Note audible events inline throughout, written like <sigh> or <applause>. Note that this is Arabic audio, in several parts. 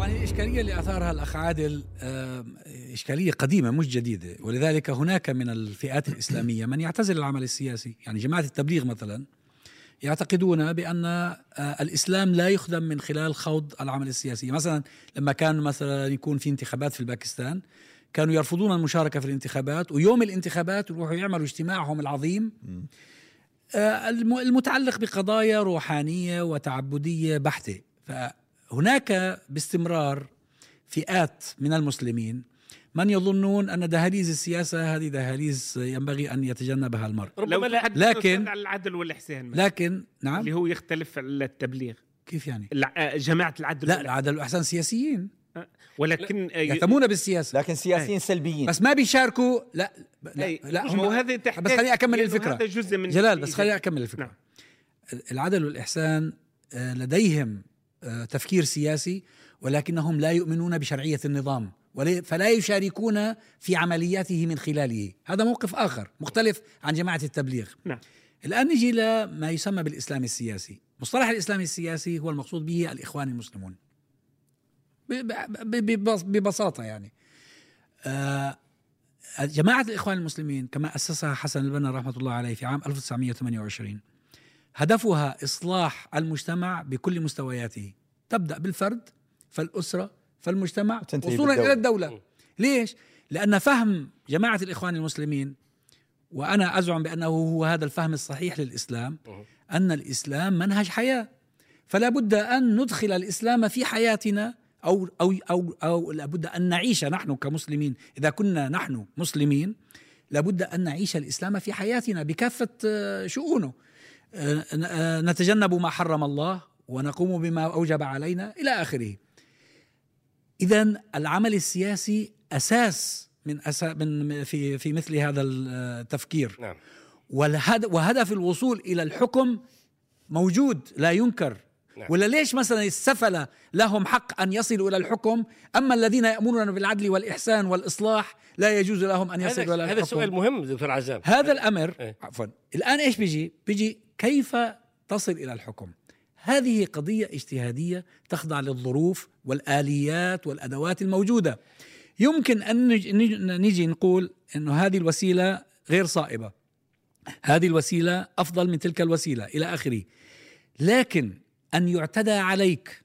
طبعا الإشكالية اللي أثارها الأخ عادل إشكالية قديمة مش جديدة ولذلك هناك من الفئات الإسلامية من يعتزل العمل السياسي يعني جماعة التبليغ مثلا يعتقدون بأن الإسلام لا يخدم من خلال خوض العمل السياسي. مثلا لما كان مثلا يكون في انتخابات في الباكستان كانوا يرفضون المشاركة في الانتخابات ويوم الانتخابات يروحوا يعملوا اجتماعهم العظيم. المتعلق بقضايا روحانية وتعبدية بحتة. فهناك باستمرار فئات من المسلمين من يظنون أن دهاليز السياسة هذه دهاليز ينبغي أن يتجنبها المرء. ربما لكن على العدل والإحسان لكن نعم. اللي هو يختلف على التبليغ. كيف يعني؟ آه، جماعة العدل لا العدل والإحسان سياسيين. آه، ولكن آه، يهتمون بالسياسة. لكن سياسيين سلبيين. بس ما بيشاركوا لا لا, لا هم هذا بس خليني أكمل الفكرة. هذا جزء من جلال بس خليني أكمل الفكرة. نعم. العدل والإحسان لديهم تفكير سياسي ولكنهم لا يؤمنون بشرعية النظام فلا يشاركون في عملياته من خلاله. هذا موقف آخر مختلف عن جماعة التبليغ. نعم. الآن نجي لما يسمى بالإسلام السياسي. مصطلح الإسلام السياسي هو المقصود به الإخوان المسلمون. ببساطة يعني. آه، جماعة الإخوان المسلمين كما أسسها حسن البنا رحمة الله عليه في عام 1928 هدفها إصلاح المجتمع بكل مستوياته. تبدأ بالفرد فالأسرة فالمجتمع وصولا إلى الدولة. ليش؟ لأن فهم جماعة الإخوان المسلمين وأنا أزعم بأنه هو هذا الفهم الصحيح للإسلام أن الإسلام منهج حياة. فلا بد أن ندخل الإسلام في حياتنا أو أو أو أو لابد أن نعيش نحن كمسلمين. إذا كنا نحن مسلمين لابد أن نعيش الإسلام في حياتنا بكافة آه، شؤونه. نتجنب ما حرم الله ونقوم بما أوجب علينا إلى آخره اذا العمل السياسي أساس من أسا من في في مثل هذا التفكير نعم. وهدف الوصول إلى الحكم موجود لا ينكر نعم. ولا ليش مثلا السفلة لهم حق أن يصلوا إلى الحكم أما الذين يأمرون بالعدل والإحسان والإصلاح لا يجوز لهم أن يصلوا إلى الحكم هذا سؤال مهم دكتور عزام هذا الأمر إيه؟ عفوا الآن إيش بيجي بيجي كيف تصل إلى الحكم؟ هذه قضية اجتهادية تخضع للظروف والآليات والأدوات الموجودة. يمكن أن نجي نقول إنه هذه الوسيلة غير صائبة. هذه الوسيلة أفضل من تلك الوسيلة إلى آخره. لكن أن يعتدى عليك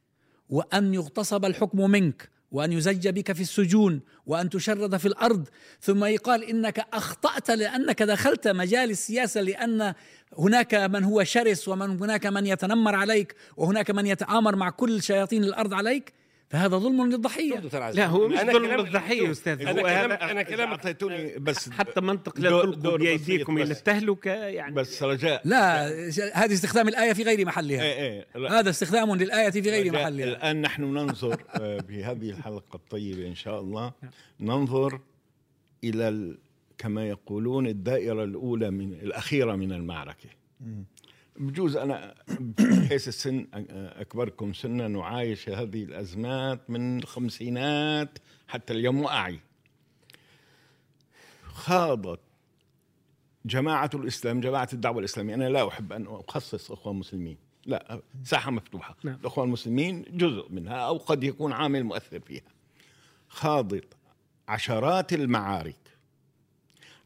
وأن يغتصب الحكم منك وأن يزج بك في السجون وأن تشرد في الأرض. ثم يقال إنك أخطأت لأنك دخلت مجال السياسة لأن هناك من هو شرس ومن هناك من يتنمر عليك وهناك من يتآمر مع كل شياطين الأرض عليك. فهذا ظلم للضحية. لا هو مش ظلم للضحية أستاذ. أنا كلام أنا كلام أعطيتوني بس حتى منطق لا تلقوا بايديكم إلى التهلكة يعني بس رجاء. لا هذه استخدام الآية في غير محلها. إيه إيه هذا استخدام للآية في غير محلها. الآن نحن ننظر بهذه آه، الحلقة الطيبة إن شاء الله ننظر إلى كما يقولون الدائرة الأولى من الأخيرة من المعركة. بجوز أنا بحيث السن أكبركم سنا وعايش هذه الأزمات من الخمسينات حتى اليوم وأعي. خاضت جماعة الإسلام جماعة الدعوة الإسلامية. أنا لا أحب أن أخصص أخوان مسلمين. لا ساحة مفتوحة. نعم. الأخوان المسلمين جزء منها أو قد يكون عامل مؤثر فيها. خاضت عشرات المعارك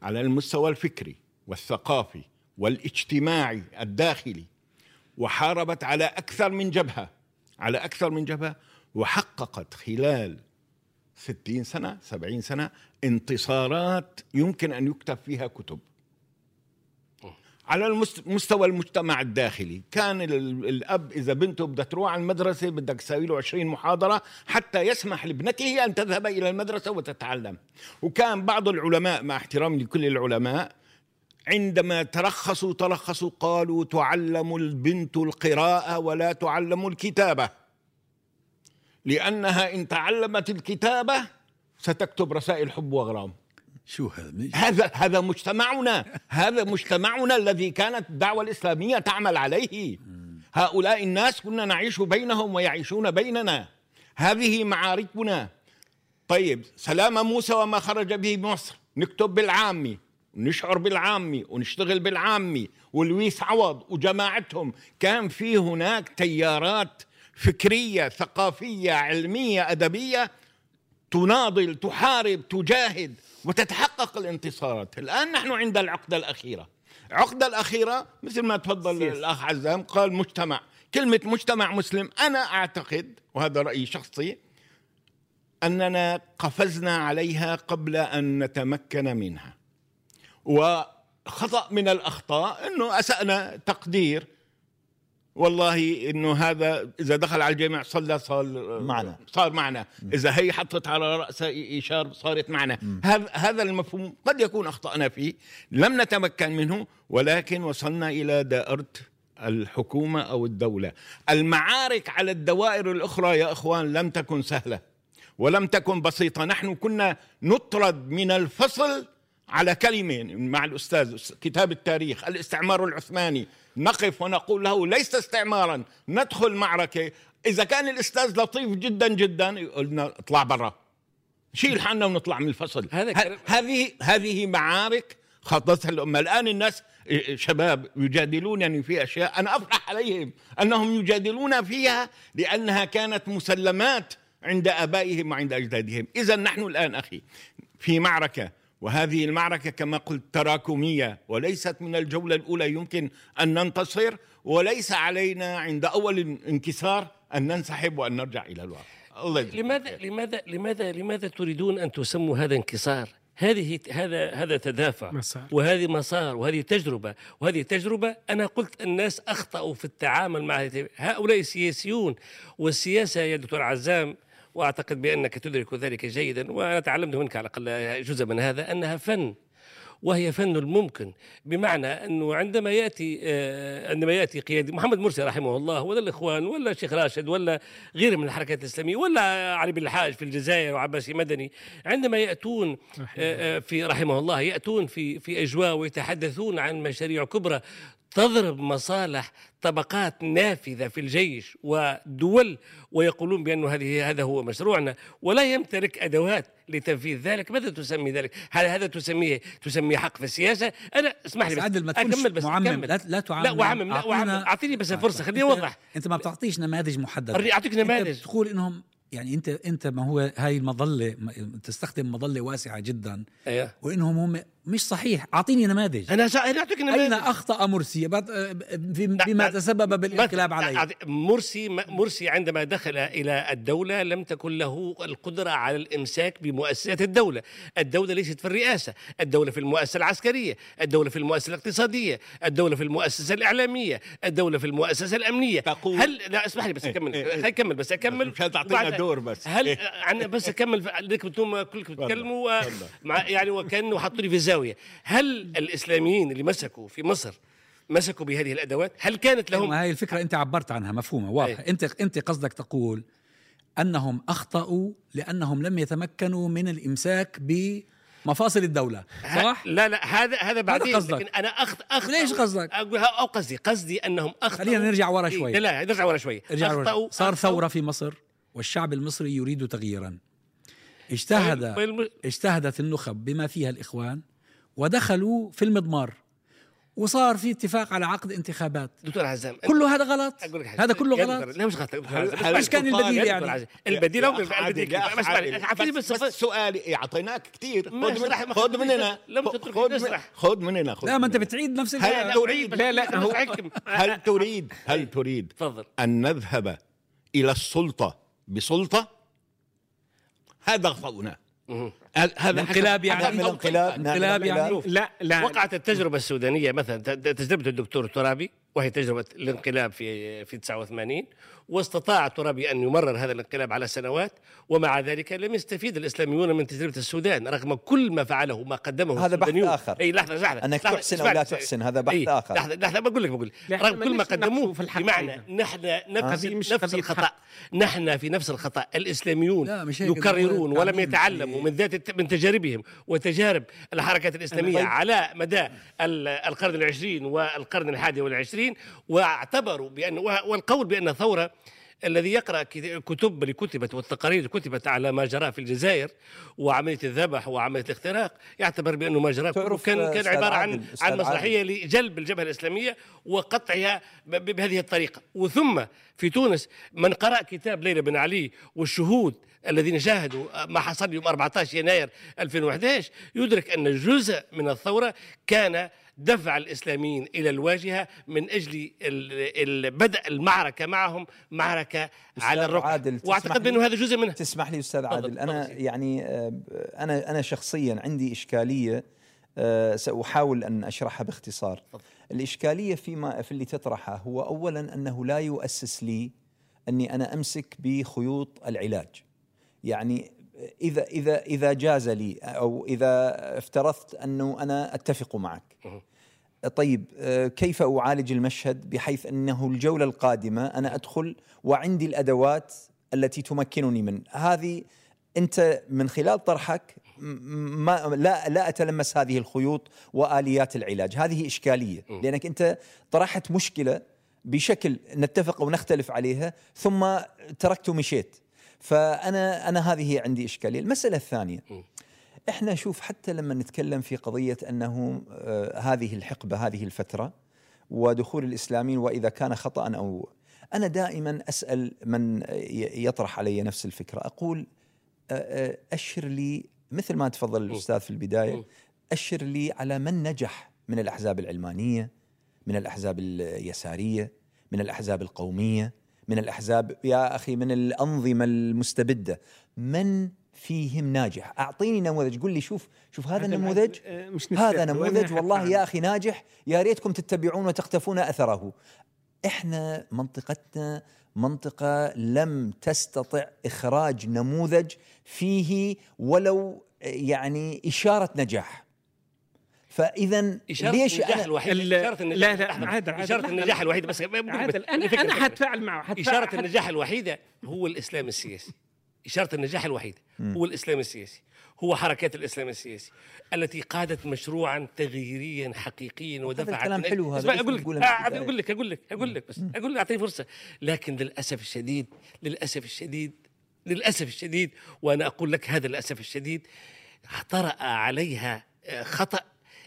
على المستوى الفكري والثقافي والاجتماعي الداخلي وحاربت على أكثر من جبهة على أكثر من جبهة وحققت خلال ستين سنة سبعين سنة انتصارات يمكن أن يكتب فيها كتب. على مستوى المجتمع الداخلي. كان الأب إذا بنته بدها تروح على المدرسة بدك تسوي له 20 محاضرة حتى يسمح لابنته أن تذهب إلى المدرسة وتتعلم. وكان بعض العلماء مع احترامي لكل العلماء عندما ترخصوا ترخصوا قالوا تعلم البنت القراءة ولا تعلم الكتابة. لأنها إن تعلمت الكتابة ستكتب رسائل حب وغرام. شو هذا؟ هذا هذا مجتمعنا هذا مجتمعنا الذي كانت الدعوة الإسلامية تعمل عليه. هؤلاء الناس كنا نعيش بينهم ويعيشون بيننا. هذه معاركنا. طيب سلام موسى وما خرج به مصر. نكتب بالعامي. ونشعر بالعامي ونشتغل بالعامي ولويس عوض وجماعتهم. كان في هناك تيارات فكرية ثقافية علمية أدبية تناضل تحارب تجاهد وتتحقق الانتصارات. الآن نحن عند العقدة الأخيرة. العقده الأخيرة مثل ما تفضل سيس. الأخ عزام قال مجتمع. كلمة مجتمع مسلم أنا أعتقد وهذا رأيي شخصي أننا قفزنا عليها قبل أن نتمكن منها. وخطأ من الأخطاء إنه أسأنا تقدير. والله إنه هذا إذا دخل على الجامع صلى صار معنا. صار معنا. إذا هي حطت على راسه اشار صارت معنا. هذا هذا المفهوم قد يكون أخطأنا فيه. لم نتمكن منه ولكن وصلنا إلى دائرة الحكومة أو الدولة. المعارك على الدوائر الأخرى يا إخوان لم تكن سهلة ولم تكن بسيطة. نحن كنا نطرد من الفصل على كلمة مع الأستاذ كتاب التاريخ الاستعمار العثماني. نقف ونقول له ليس استعمارا ندخل معركة. إذا كان الأستاذ لطيف جدا جدا يقولنا اطلع برا. شيل حالنا ونطلع من الفصل. هذه هذه معارك خاضتها الأمة. الآن الناس شباب يجادلونني في أشياء أنا أفرح عليهم أنهم يجادلون فيها لأنها كانت مسلمات عند آبائهم وعند أجدادهم. إذا نحن الآن أخي في معركة وهذه المعركة كما قلت تراكمية وليست من الجولة الأولى يمكن أن ننتصر وليس علينا عند أول انكسار أن ننسحب وأن نرجع إلى الواقع الله لماذا لماذا لماذا لماذا تريدون أن تسموا هذا انكسار؟ هذه هذا هذا تدافع مسار. وهذه مسار وهذه تجربة وهذه تجربة أنا قلت الناس أخطأوا في التعامل مع هؤلاء السياسيون والسياسة يا دكتور عزام وأعتقد بأنك تدرك ذلك جيدا وأنا تعلمت منك على الأقل جزء من هذا أنها فن وهي فن الممكن بمعنى أنه عندما يأتي آه عندما يأتي قيادي محمد مرسي رحمه الله ولا الإخوان ولا الشيخ راشد ولا غيره من الحركات الإسلامية ولا علي بن الحاج في الجزائر وعباسي مدني عندما يأتون آه, آه، في رحمه الله يأتون في في أجواء ويتحدثون عن مشاريع كبرى تضرب مصالح طبقات نافذة في الجيش ودول ويقولون بانه هذه هذا هو مشروعنا ولا يمتلك أدوات لتنفيذ ذلك. ماذا تسمي ذلك؟ هل هذا تسميه تسميه حق في السياسة؟ أنا اسمح لي بس ما أكمل بس معمم. أكمل. لا لا تعمم. لا وعمم لا وعمم أعطيني بس فرصة خليني أوضح. انت ما بتعطيش نماذج محددة. أعطيك نماذج. انت بتقول انهم يعني انت أنت ما هو هاي المظله تستخدم مظلة واسعة جدا. أيوه. وإنهم هم مش صحيح. أعطيني نماذج. أنا أعطيك نماذج. أين أخطأ مرسي؟ بما تسبب بالانقلاب عليه مرسي مرسي عندما دخل إلى الدولة لم تكن له القدرة على الإمساك بمؤسسات الدولة. الدولة ليست في الرئاسة. الدولة في المؤسسة العسكرية. الدولة في المؤسسة الاقتصادية. الدولة في المؤسسة الإعلامية. الدولة في المؤسسة الأمنية. تقول هل لا اسمح لي بس أكمل. إيه، خليني أكمل بس أكمل. مش هتعطينا دور بس. هل بس أكمل. <laughs> أنتم كلكم تتكلموا يعني وكأنه حطوني في الزاوية. هل الإسلاميين اللي مسكوا في مصر مسكوا بهذه الأدوات؟ هل كانت لهم هاي الفكرة أنت عبرت عنها مفهومة واضحه أنت أنت قصدك تقول أنهم أخطأوا لأنهم لم يتمكنوا من الإمساك ب مفاصل الدولة صح؟ لا لا هذا هذا بعدين قصدك. لكن أنا اخت اخت ليش قصدك؟ أو قصدي قصدي أنهم أخطأوا خلينا نرجع ورا إيه، شوي. لا نرجع ورا شوي. أخطأوا صار ثورة في مصر والشعب المصري يريد تغييرا. اجتهد طيب، اجتهدت النخب بما فيها الإخوان. ودخلوا في المضمار. وصار في اتفاق على عقد انتخابات. دكتور عزام كله هذا غلط؟ هذا كله غلط؟ لا مش غلط. إيش كان البديل يعني. البديل أو البديل. اعطيني بس سؤال أعطيناك كثير خذ مننا خذ مننا لا ما انت بتعيد نفس هل تريد لا لا هل تريد هل تريد أن نذهب إلى السلطة بسلطة؟ هذا خطأنا هذا انقلاب يعني؟ انقلاب انقلاب يعني؟ لا لا. وقعت التجربة السودانية مثلا تجربة الدكتور الترابي وهي تجربة الانقلاب في في 89 واستطاع الترابي أن يمرر هذا الانقلاب على سنوات ومع ذلك لم يستفيد الإسلاميون من تجربة السودان رغم كل ما فعله ما قدمه هذا بحث آخر. إي لحظة لحظة. أنك لحظة تحسن أو لا تحسن هذا بحث آخر. لحظة لحظة. بقول لك بقول رغم كل ما قدموه بمعنى نحن نفس نفس الخطأ. نحن في نفس الخطأ. الإسلاميون يكررون ولم يتعلموا من ذات من تجاربهم وتجارب الحركات الإسلامية على مدى القرن العشرين والقرن الحادي والعشرين واعتبروا بأن والقول بأن ثوره الذي يقرأ كتب اللي كتبت والتقارير اللي كتبت على ما جرى في الجزائر وعملية الذبح وعملية الاختراق يعتبر بأنه ما جرى كان كان عبارة عن عن مسرحية لجلب الجبهة الإسلامية وقطعها بهذه الطريقة. وثم في تونس من قرأ كتاب ليلى بن علي والشهود الذين شاهدوا ما حصل يوم 14 يناير 2011 يدرك أن جزء من الثورة كان دفع الإسلاميين إلى الواجهة من أجل بدء المعركة معهم معركة على الركب وأعتقد أنه هذا جزء منها. تسمح لي أستاذ عادل أنا يعني آه، أنا أنا شخصيا عندي إشكالية آه، سأحاول أن أشرحها باختصار. الإشكالية فيما في اللي تطرحه هو أولا أنه لا يؤسس لي أني أنا أمسك بخيوط العلاج. يعني إذا إذا إذا جاز لي أو إذا افترضت أنه أنا أتفق معك. طيب آه، كيف أعالج المشهد بحيث أنه الجولة القادمة أنا أدخل وعندي الأدوات التي تمكنني من؟ هذه أنت من خلال طرحك ما لا لا أتلمس هذه الخيوط وآليات العلاج. هذه إشكالية. لأنك أنت طرحت مشكلة بشكل نتفق أو نختلف عليها ثم تركت ومشيت فأنا أنا هذه عندي إشكالية. المسألة الثانية إحنا شوف حتى لما نتكلم في قضية أنه آه هذه الحقبة هذه الفترة ودخول الإسلاميين وإذا كان خطأ أو أنا دائما أسأل من يطرح علي نفس الفكرة. أقول آه, آه، أشر لي مثل ما تفضل الأستاذ في البداية أشر لي على من نجح من الأحزاب العلمانية من الأحزاب اليساريه من الأحزاب القومية. من الأحزاب يا أخي من الأنظمة المستبدة. من فيهم ناجح؟ أعطيني نموذج. قل لي شوف شوف هذا النموذج مش هذا نموذج. والله يا أخي ناجح. يا ريتكم تتبعون وتقتفون أثره. إحنا منطقتنا منطقة لم تستطع إخراج نموذج فيه ولو يعني إشارة نجاح. فاذا ليش النجاح الوحيد إشارة النجاح لا لا عادل إشارة النجاح الوحيدة بس عادل أنا أنا حتفاعل معه حتفاعل إشارة النجاح الوحيدة هو الإسلام السياسي. إشارة النجاح الوحيدة هو الإسلام السياسي. هو حركات الإسلام السياسي التي قادت مشروعا تغييريا حقيقيا ودفعت كلام حلو هذا أقول لك أقول لك أقول لك أقول لك بس أقول لك أعطيني فرصة. لكن للأسف الشديد للأسف الشديد للأسف الشديد وأنا أقول لك هذا للأسف الشديد طرأ عليها خطأ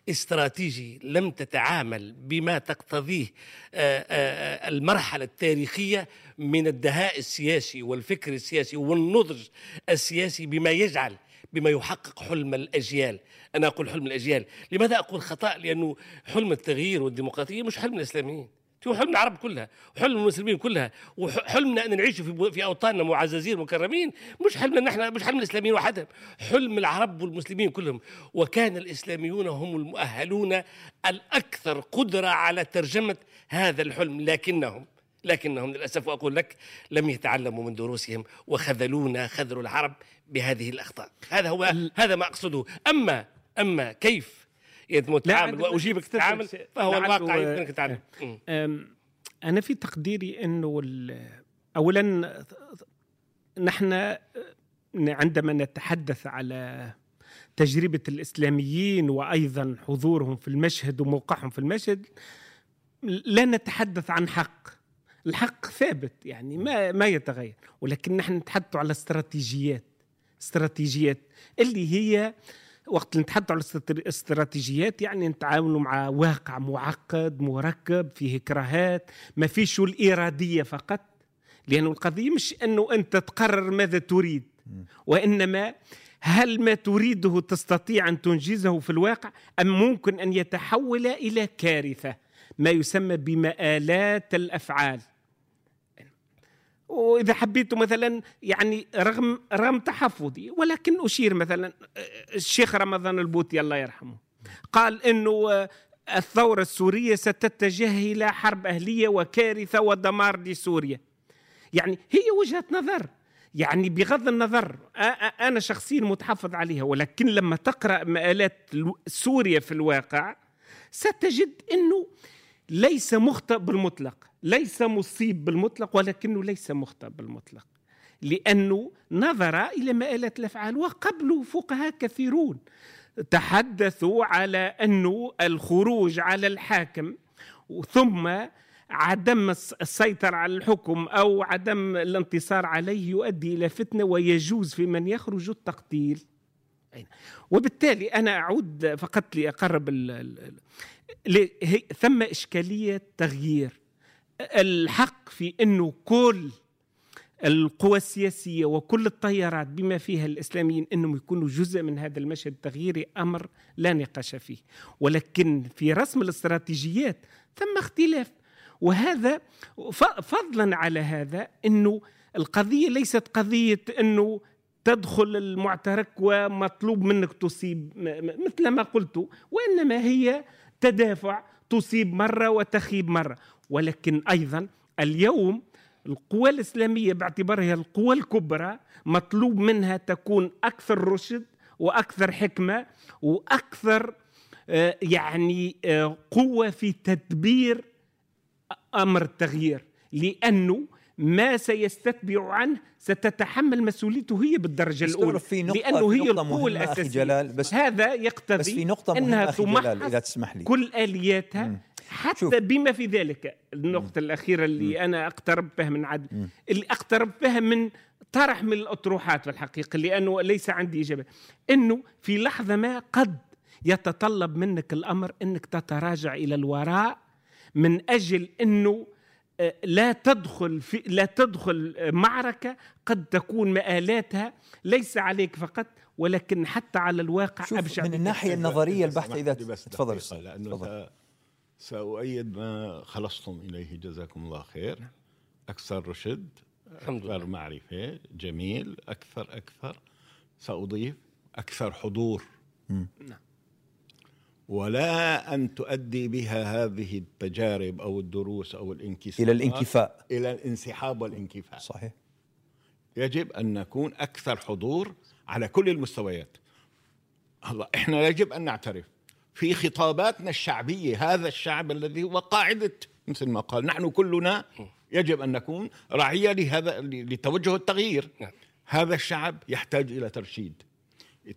استراتيجي لم تتعامل بما تقتضيه آه، آه، آه، المرحلة التاريخية من الدهاء السياسي والفكر السياسي والنضج السياسي بما يجعل بما يحقق حلم الأجيال. أنا أقول حلم الأجيال. لماذا أقول خطأ؟ لأنه حلم التغيير والديمقراطية مش حلم الإسلاميين. هو حلم العرب كلها وحلم المسلمين كلها وحلمنا أن نعيش في في أوطاننا معززين مكرمين مش حلمنا نحن مش حلم الإسلاميين وحدهم حلم العرب والمسلمين كلهم. وكان الإسلاميون هم المؤهلون الأكثر قدرة على ترجمة هذا الحلم لكنهم لكنهم للأسف واقول لك لم يتعلموا من دروسهم وخذلونا خذلوا العرب بهذه الأخطاء. هذا هو هذا ما أقصده. أما أما كيف التعامل وأجيبك تتعامل فهو الواقع يمكنك تتعامل أنا في تقديري إنه اولا نحن عندما نتحدث على تجربة الإسلاميين وأيضا حضورهم في المشهد وموقعهم في المشهد لا نتحدث عن حق. الحق ثابت يعني ما ما يتغير. ولكن نحن نتحدث على استراتيجيات استراتيجيات اللي هي وقت نتحدث على الاستراتيجيات يعني نتعاملوا مع واقع معقد مركب فيه كراهات ما فيش الإرادية فقط لأن القضية مش أنه أنت تقرر ماذا تريد وإنما هل ما تريده تستطيع أن تنجزه في الواقع أم ممكن أن يتحول إلى كارثة ما يسمى بمآلات الأفعال. وإذا حبيت مثلا يعني رغم رغم تحفظي ولكن أشير مثلا الشيخ رمضان البوتي الله يرحمه قال إنه الثورة السورية ستتجه إلى حرب أهلية وكارثة ودمار لسوريا. يعني هي وجهة نظر. يعني بغض النظر أنا شخصيا متحفظ عليها ولكن لما تقرأ مآلات سوريا في الواقع ستجد أنه ليس مخطئ بالمطلق ليس مصيب بالمطلق ولكنه ليس مخطئ بالمطلق. لأنه نظر إلى مآلات الأفعال وقبله فقهاء كثيرون تحدثوا على أنه الخروج على الحاكم ثم عدم السيطرة على الحكم أو عدم الانتصار عليه يؤدي إلى فتنة ويجوز في من يخرج التقتيل. وبالتالي أنا أعود فقط لأقرب ثم إشكالية تغيير. الحق في أنه كل القوى السياسية وكل التيارات بما فيها الإسلاميين أنهم يكونوا جزء من هذا المشهد التغييري أمر لا نقاش فيه. ولكن في رسم الاستراتيجيات ثم اختلاف. وهذا فضلا على هذا أنه القضية ليست قضية أنه تدخل المعترك ومطلوب منك تصيب مثل ما قلت وإنما هي تدافع تصيب مرة وتخيب مرة. ولكن أيضا اليوم القوى الإسلامية باعتبارها القوى الكبرى مطلوب منها تكون أكثر رشد وأكثر حكمة وأكثر آه، يعني آه، قوة في تدبير أمر التغيير. لأنه ما سيستتبع عنه ستتحمل مسؤوليته هي بالدرجة الأولى في نقطة لأنه هي القوة الأساسية جلال بس هذا يقتضي بس في نقطة أنها تمحص إذا تسمح لي كل آلياتها مم. حتى شوف. بما في ذلك النقطة مم. الأخيرة اللي مم. أنا أقترب بها من عدل مم. اللي أقترب بها من طرح من الأطروحات في الحقيقة لأنه ليس عندي إجابة أنه في لحظة ما قد يتطلب منك الأمر أنك تتراجع إلى الوراء من أجل أنه لا تدخل في لا تدخل معركة قد تكون مآلاتها ليس عليك فقط ولكن حتى على الواقع شوف ابشع من الناحية النظرية البحث إذا تفضل لأنه سأؤيد ما خلصتم إليه. جزاكم الله خير. أكثر رشد أكثر معرفة جميل. أكثر أكثر. سأضيف أكثر حضور. نعم. ولا أن تؤدي بها هذه التجارب أو الدروس أو الانكسار إلى الانكفاء. إلى الانسحاب والانكفاء. صحيح. يجب أن نكون أكثر حضور على كل المستويات. الله إحنا يجب أن نعترف في خطاباتنا الشعبية هذا الشعب الذي هو قاعدة مثل ما قال نحن كلنا يجب أن نكون رعية لهذا لتوجه التغيير. نعم. هذا الشعب يحتاج إلى ترشيد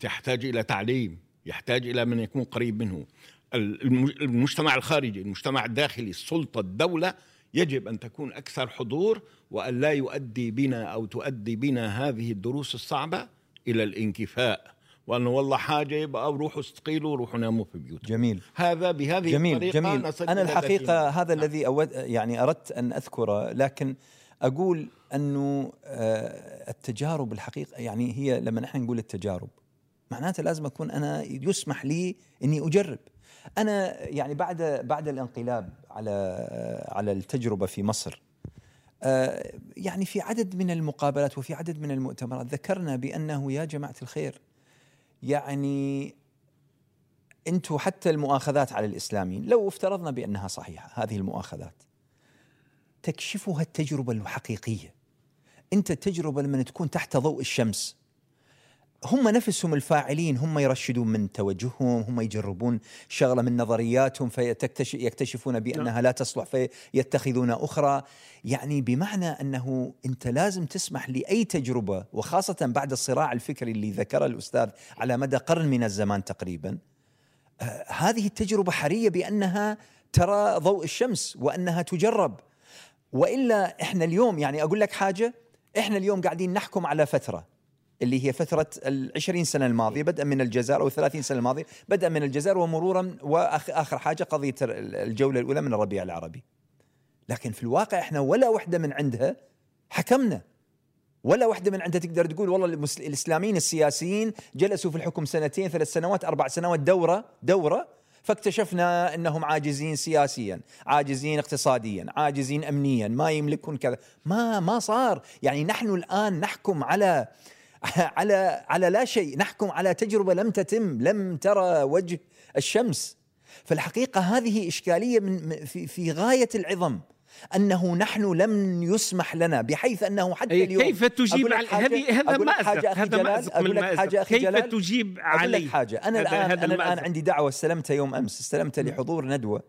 يحتاج إلى تعليم يحتاج إلى من يكون قريب منه. المجتمع الخارجي المجتمع الداخلي السلطة الدولة يجب أن تكون أكثر حضور وأن لا يؤدي بنا أو تؤدي بنا هذه الدروس الصعبة إلى الانكفاء. وانه والله حاجة يبقى روحوا استقيلوا روحوا ناموا في بيوتكم. جميل. هذا بهذه جميل الطريقة جميل. أنا الحقيقة هذا نعم. الذي أود يعني أردت أن أذكره لكن أقول أنه آه، التجارب الحقيقة يعني هي لما نحن نقول التجارب معناته لازم أكون أنا يسمح لي إني أجرب. أنا يعني بعد بعد الانقلاب على على التجربة في مصر آه، يعني في عدد من المقابلات وفي عدد من المؤتمرات ذكرنا بأنه يا جماعة الخير يعني أنتم حتى المؤاخذات على الإسلاميين لو افترضنا بأنها صحيحة هذه المؤاخذات تكشفها التجربة الحقيقية. أنت التجربة لما تكون تحت ضوء الشمس هم نفسهم الفاعلين هم يرشدون من توجههم هم يجربون شغلة من نظرياتهم فيكتشفون بأنها نعم. لا تصلح فيتخذون أخرى. يعني بمعنى أنه أنت لازم تسمح لأي تجربة وخاصة بعد الصراع الفكري اللي ذكره الأستاذ على مدى قرن من الزمان تقريبا آه هذه التجربة حرية بأنها ترى ضوء الشمس وأنها تجرب. وإلا إحنا اليوم يعني أقول لك حاجة إحنا اليوم قاعدين نحكم على فترة. اللي هي فترة العشرين سنة الماضية بدءا من الجزائر أو الثلاثين سنة الماضية بدءا من الجزائر ومرورا وآخر حاجة قضية الجولة الأولى من الربيع العربي. لكن في الواقع إحنا ولا وحدة من عندها حكمنا. ولا وحدة من عندها تقدر تقول والله الإسلاميين السياسيين جلسوا في الحكم سنتين ثلاث سنوات أربع سنوات دورة دورة فاكتشفنا إنهم عاجزين سياسيا، عاجزين اقتصاديا، عاجزين امنيا، ما يملكون كذا، ما ما صار، يعني نحن الآن نحكم على <laughs> على على لا شيء. نحكم على تجربة لم تتم لم ترى وجه الشمس. فالحقيقة هذه إشكالية من في في غاية العظم أنه نحن لم يسمح لنا بحيث أنه حتى اليوم كيف تجيب على هذه هذا ما حاجة هذا لك حاجة أخي كيف جلال تجيب علي؟ حاجة. أنا الآن أنا الآن عندي دعوة استلمتها يوم أمس استلمتها لحضور ندوة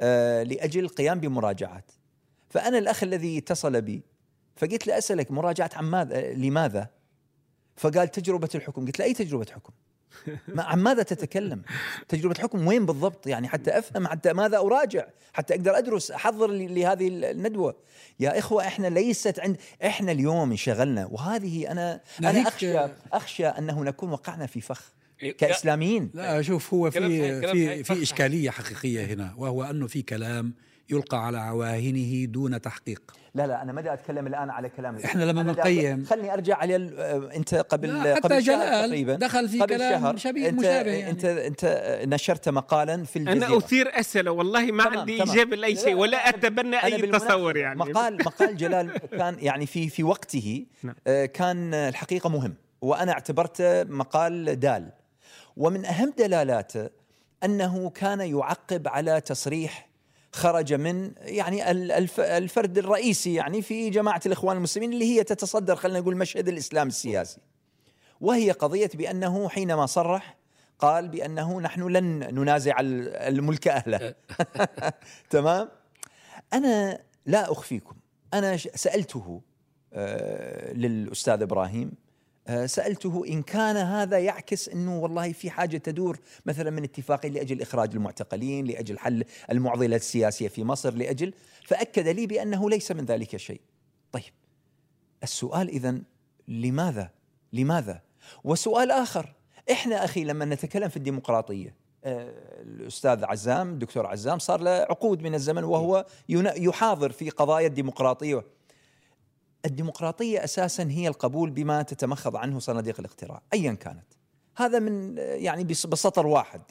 آه لأجل القيام بمراجعات. فأنا الأخ الذي اتصل بي فقلت له أسألك مراجعة عن ماذا؟ لماذا؟ فقال تجربة الحكم. قلت له أي تجربة حكم؟ ما عن ماذا تتكلم؟ تجربة الحكم وين بالضبط؟ يعني حتى أفهم حتى ماذا أراجع؟ حتى أقدر أدرس أحضر لهذه الندوة. يا إخوة إحنا ليست عند إحنا اليوم انشغلنا وهذه أنا أنا أخشى أخشى أنه نكون وقعنا في فخ إيه، كإسلاميين. لا شوف هو في في في إشكالية حقيقية هنا وهو أنه في كلام يلقى على عواهنه دون تحقيق. لا لا أنا ما أتكلم الآن على كلام إحنا لما بنقيم خلني أرجع على أنت قبل حتى قبل جلال تقريبا. دخل في قبل كلام شهر. شبيه انت مشابه يعني. انت أنت نشرت مقالا في الجزيرة. أنا أثير أسئلة والله ما تمام عندي اجابه لأي شيء ولا أتبنى أي تصور يعني. مقال <laughs> مقال جلال كان يعني في في وقته نعم. آه، كان الحقيقة مهم وأنا اعتبرته مقال دال. ومن أهم دلالاته أنه كان يعقب على تصريح خرج من يعني الفرد الرئيسي يعني في جماعة الإخوان المسلمين اللي هي تتصدر خلينا نقول مشهد الإسلام السياسي. وهي قضية بأنه حينما صرح قال بأنه نحن لن ننازع الملك أهله. <laughs> تمام؟ أنا لا أخفيكم أنا سألته آه، للأستاذ إبراهيم آه، سألته إن كان هذا يعكس أنه والله في حاجة تدور مثلا من اتفاقية لأجل إخراج المعتقلين لأجل حل المعضلة السياسية في مصر لأجل فأكد لي بأنه ليس من ذلك شيء. طيب السؤال إذا لماذا؟ لماذا؟ وسؤال آخر إحنا أخي لما نتكلم في الديمقراطية آه، الأستاذ عزام الدكتور عزام صار له عقود من الزمن وهو يحاضر في قضايا الديمقراطية. الديمقراطية أساسا هي القبول بما تتمخض عنه صناديق الاقتراع أيا كانت. هذا من يعني بسطر واحد.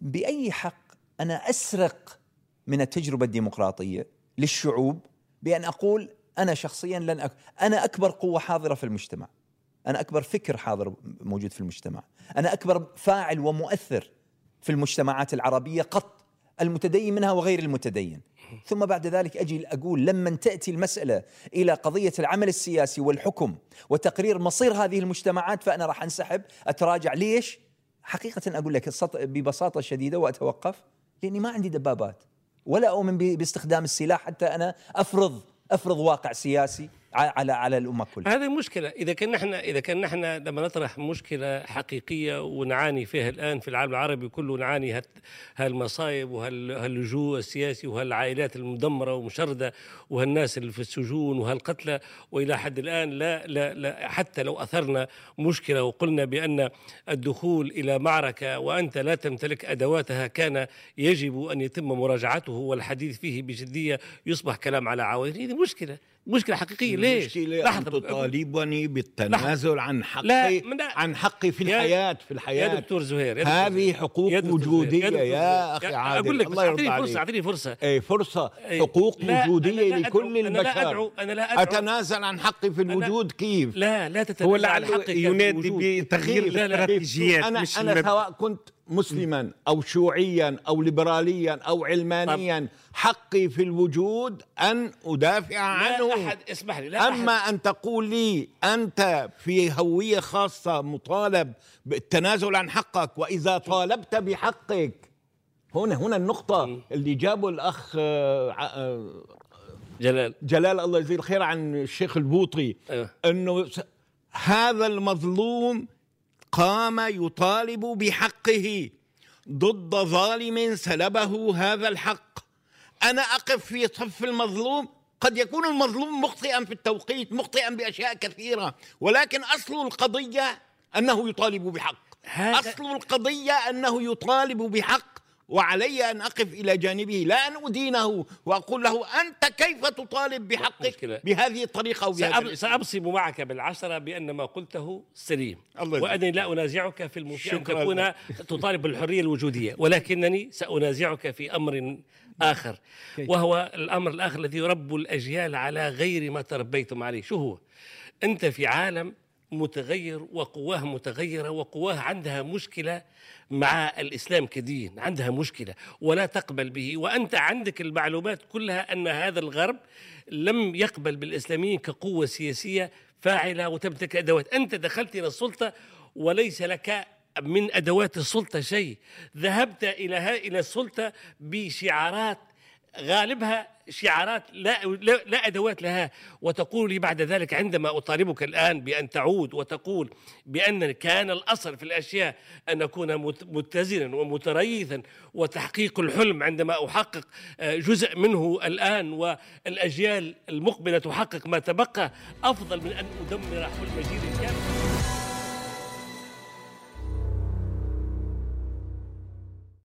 بأي حق أنا أسرق من التجربة الديمقراطية للشعوب بأن أقول أنا شخصيا لن أك... أنا أكبر قوة حاضرة في المجتمع أنا أكبر فكر حاضر موجود في المجتمع أنا أكبر فاعل ومؤثر في المجتمعات العربية قط المتدين منها وغير المتدين. ثم بعد ذلك أجي أقول لما تأتي المسألة إلى قضية العمل السياسي والحكم وتقرير مصير هذه المجتمعات فأنا راح أنسحب أتراجع. ليش؟ حقيقة أقول لك ببساطة شديدة وأتوقف لأني ما عندي دبابات ولا أؤمن باستخدام السلاح حتى أنا افرض أفرض واقع سياسي. على على الأمة كلها. هذه مشكلة. إذا كان نحن إذا كان نحن لما نطرح مشكلة حقيقية ونعاني فيها الآن في العالم العربي كله نعاني هالمصايب وهاللجوء السياسي وهالعائلات المدمرة ومشردة وهالناس اللي في السجون وهالقتلى وإلى حد الآن لا لا لا حتى لو أثرنا مشكلة وقلنا بأن الدخول إلى معركة وأنت لا تمتلك أدواتها كان يجب أن يتم مراجعته والحديث فيه بجدية يصبح كلام على عوائل هذه مشكلة. مشكلة حقيقية ليش؟ أن تطالبني بالتنازل عن حقي لا عن حقي في الحياة في الحياة. يا دكتور زهير يا دكتور هذه حقوق يا وجودية يا, يا أخي عادل أقول لك الله يرضى عليك. فرصة أعطيني فرصة. أي فرصة حقوق أنا لكل البشر أنا لا أدعو أنا لا أدعو. أتنازل عن حقي في الوجود؟ كيف؟ لا لا تتنازل عن حقك ينادي بتغيير الاستراتيجيات أنا أنا سواء كنت مسلما أو شيوعيا أو ليبراليا أو علمانيا. حقي في الوجود أن أدافع عنه لا أحد اسمح لي لا أما أحد. أن تقول لي أنت في هوية خاصة مطالب بالتنازل عن حقك وإذا طالبت بحقك هنا هنا النقطة اللي جابه الأخ آه، آه، جلال جلال الله يجزيه الخير عن الشيخ البوطي أيوه. إنه هذا المظلوم قام يطالب بحقه ضد ظالم سلبه هذا الحق. أنا أقف في صف المظلوم؟ قد يكون المظلوم مخطئا في التوقيت مخطئا بأشياء كثيرة ولكن أصل القضية أنه يطالب بحق. أصل القضية أنه يطالب بحق. وعلي أن أقف إلى جانبه لا أن أدينه وأقول له أنت كيف تطالب بحقك بهذه الطريقة سأب... سأبصم معك بالعشرة بأن ما قلته سليم. وأنني لا أنازعك في المفيد أن تكون تطالب بالحرية الوجودية ولكنني سأنازعك في أمر آخر وهو الأمر الآخر الذي يربو الأجيال على غير ما تربيتم عليه. شو هو؟ أنت في عالم متغير وقواه متغيرة وقواه عندها مشكلة مع الإسلام كدين عندها مشكلة ولا تقبل به. وأنت عندك المعلومات كلها أن هذا الغرب لم يقبل بالإسلاميين كقوة سياسية فاعلة وتمتلك أدوات. أنت دخلت إلى السلطة وليس لك من أدوات السلطة شيء. ذهبت إلى إلى السلطة بشعارات غالبها شعارات لا, لا أدوات لها. وتقول لي بعد ذلك عندما أطالبك الآن بأن تعود وتقول بأن كان الأصل في الأشياء أن أكون متزنا ومتريثا وتحقيق الحلم عندما أحقق آه، جزء منه الآن والأجيال المقبلة تحقق ما تبقى أفضل من أن أدمر حلم جيل كامل.